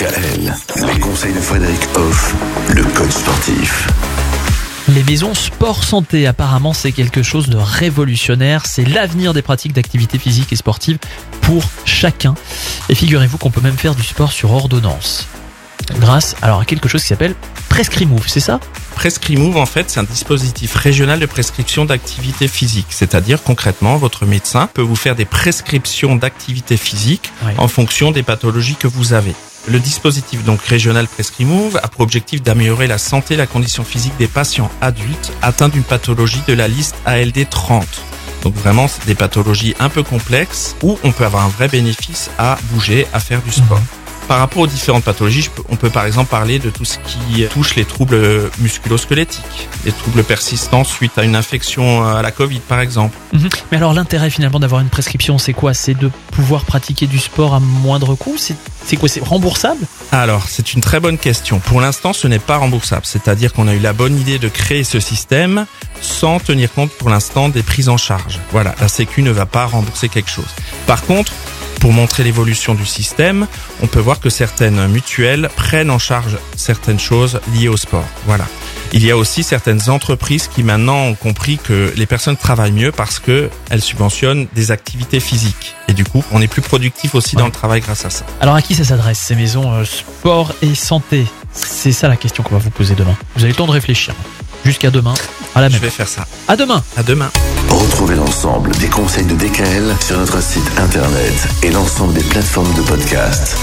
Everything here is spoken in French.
DKL, les conseils de Frédéric Hoff, le coach sportif. Les maisons sport santé, apparemment, c'est quelque chose de révolutionnaire. C'est l'avenir des pratiques d'activité physique et sportive pour chacun. Et figurez-vous qu'on peut même faire du sport sur ordonnance. Grâce alors à quelque chose qui s'appelle Prescrimove, c'est ça? Prescrimove, en fait, c'est un dispositif régional de prescription d'activité physique. C'est-à-dire, concrètement, votre médecin peut vous faire des prescriptions d'activité physique en fonction des pathologies que vous avez. Le dispositif donc régional Prescrimove a pour objectif d'améliorer la santé et la condition physique des patients adultes atteints d'une pathologie de la liste ALD 30. Donc vraiment, c'est des pathologies un peu complexes où on peut avoir un vrai bénéfice à bouger, à faire du sport. Par rapport aux différentes pathologies, peux- on peut par exemple parler de tout ce qui touche les troubles musculo-squelettiques, les troubles persistants suite à une infection à la Covid par exemple. Mhm. Mais alors l'intérêt finalement d'avoir une prescription, c'est quoi? C'est de pouvoir pratiquer du sport à moindre coût? C'est c'est quoi? C'est remboursable? Alors, c'est une très bonne question. Pour l'instant, ce n'est pas remboursable. C'est-à-dire qu'on a eu la bonne idée de créer ce système sans tenir compte pour l'instant des prises en charge. Voilà, la Sécu ne va pas rembourser quelque chose. Par contre, pour montrer l'évolution du système, on peut voir que certaines mutuelles prennent en charge certaines choses liées au sport. Voilà. Il y a aussi certaines entreprises qui maintenant ont compris que les personnes travaillent mieux parce que elles subventionnent des activités physiques. Et du coup, on est plus productif aussi dans le travail grâce à ça. Alors à qui ça s'adresse ces maisons euh, sport et santé? C'est ça la question qu'on va vous poser demain. Vous avez le temps de réfléchir. Jusqu'à demain, à la Je vais faire ça. À demain À demain. Retrouvez l'ensemble de DKL sur notre site internet et l'ensemble des plateformes de podcast.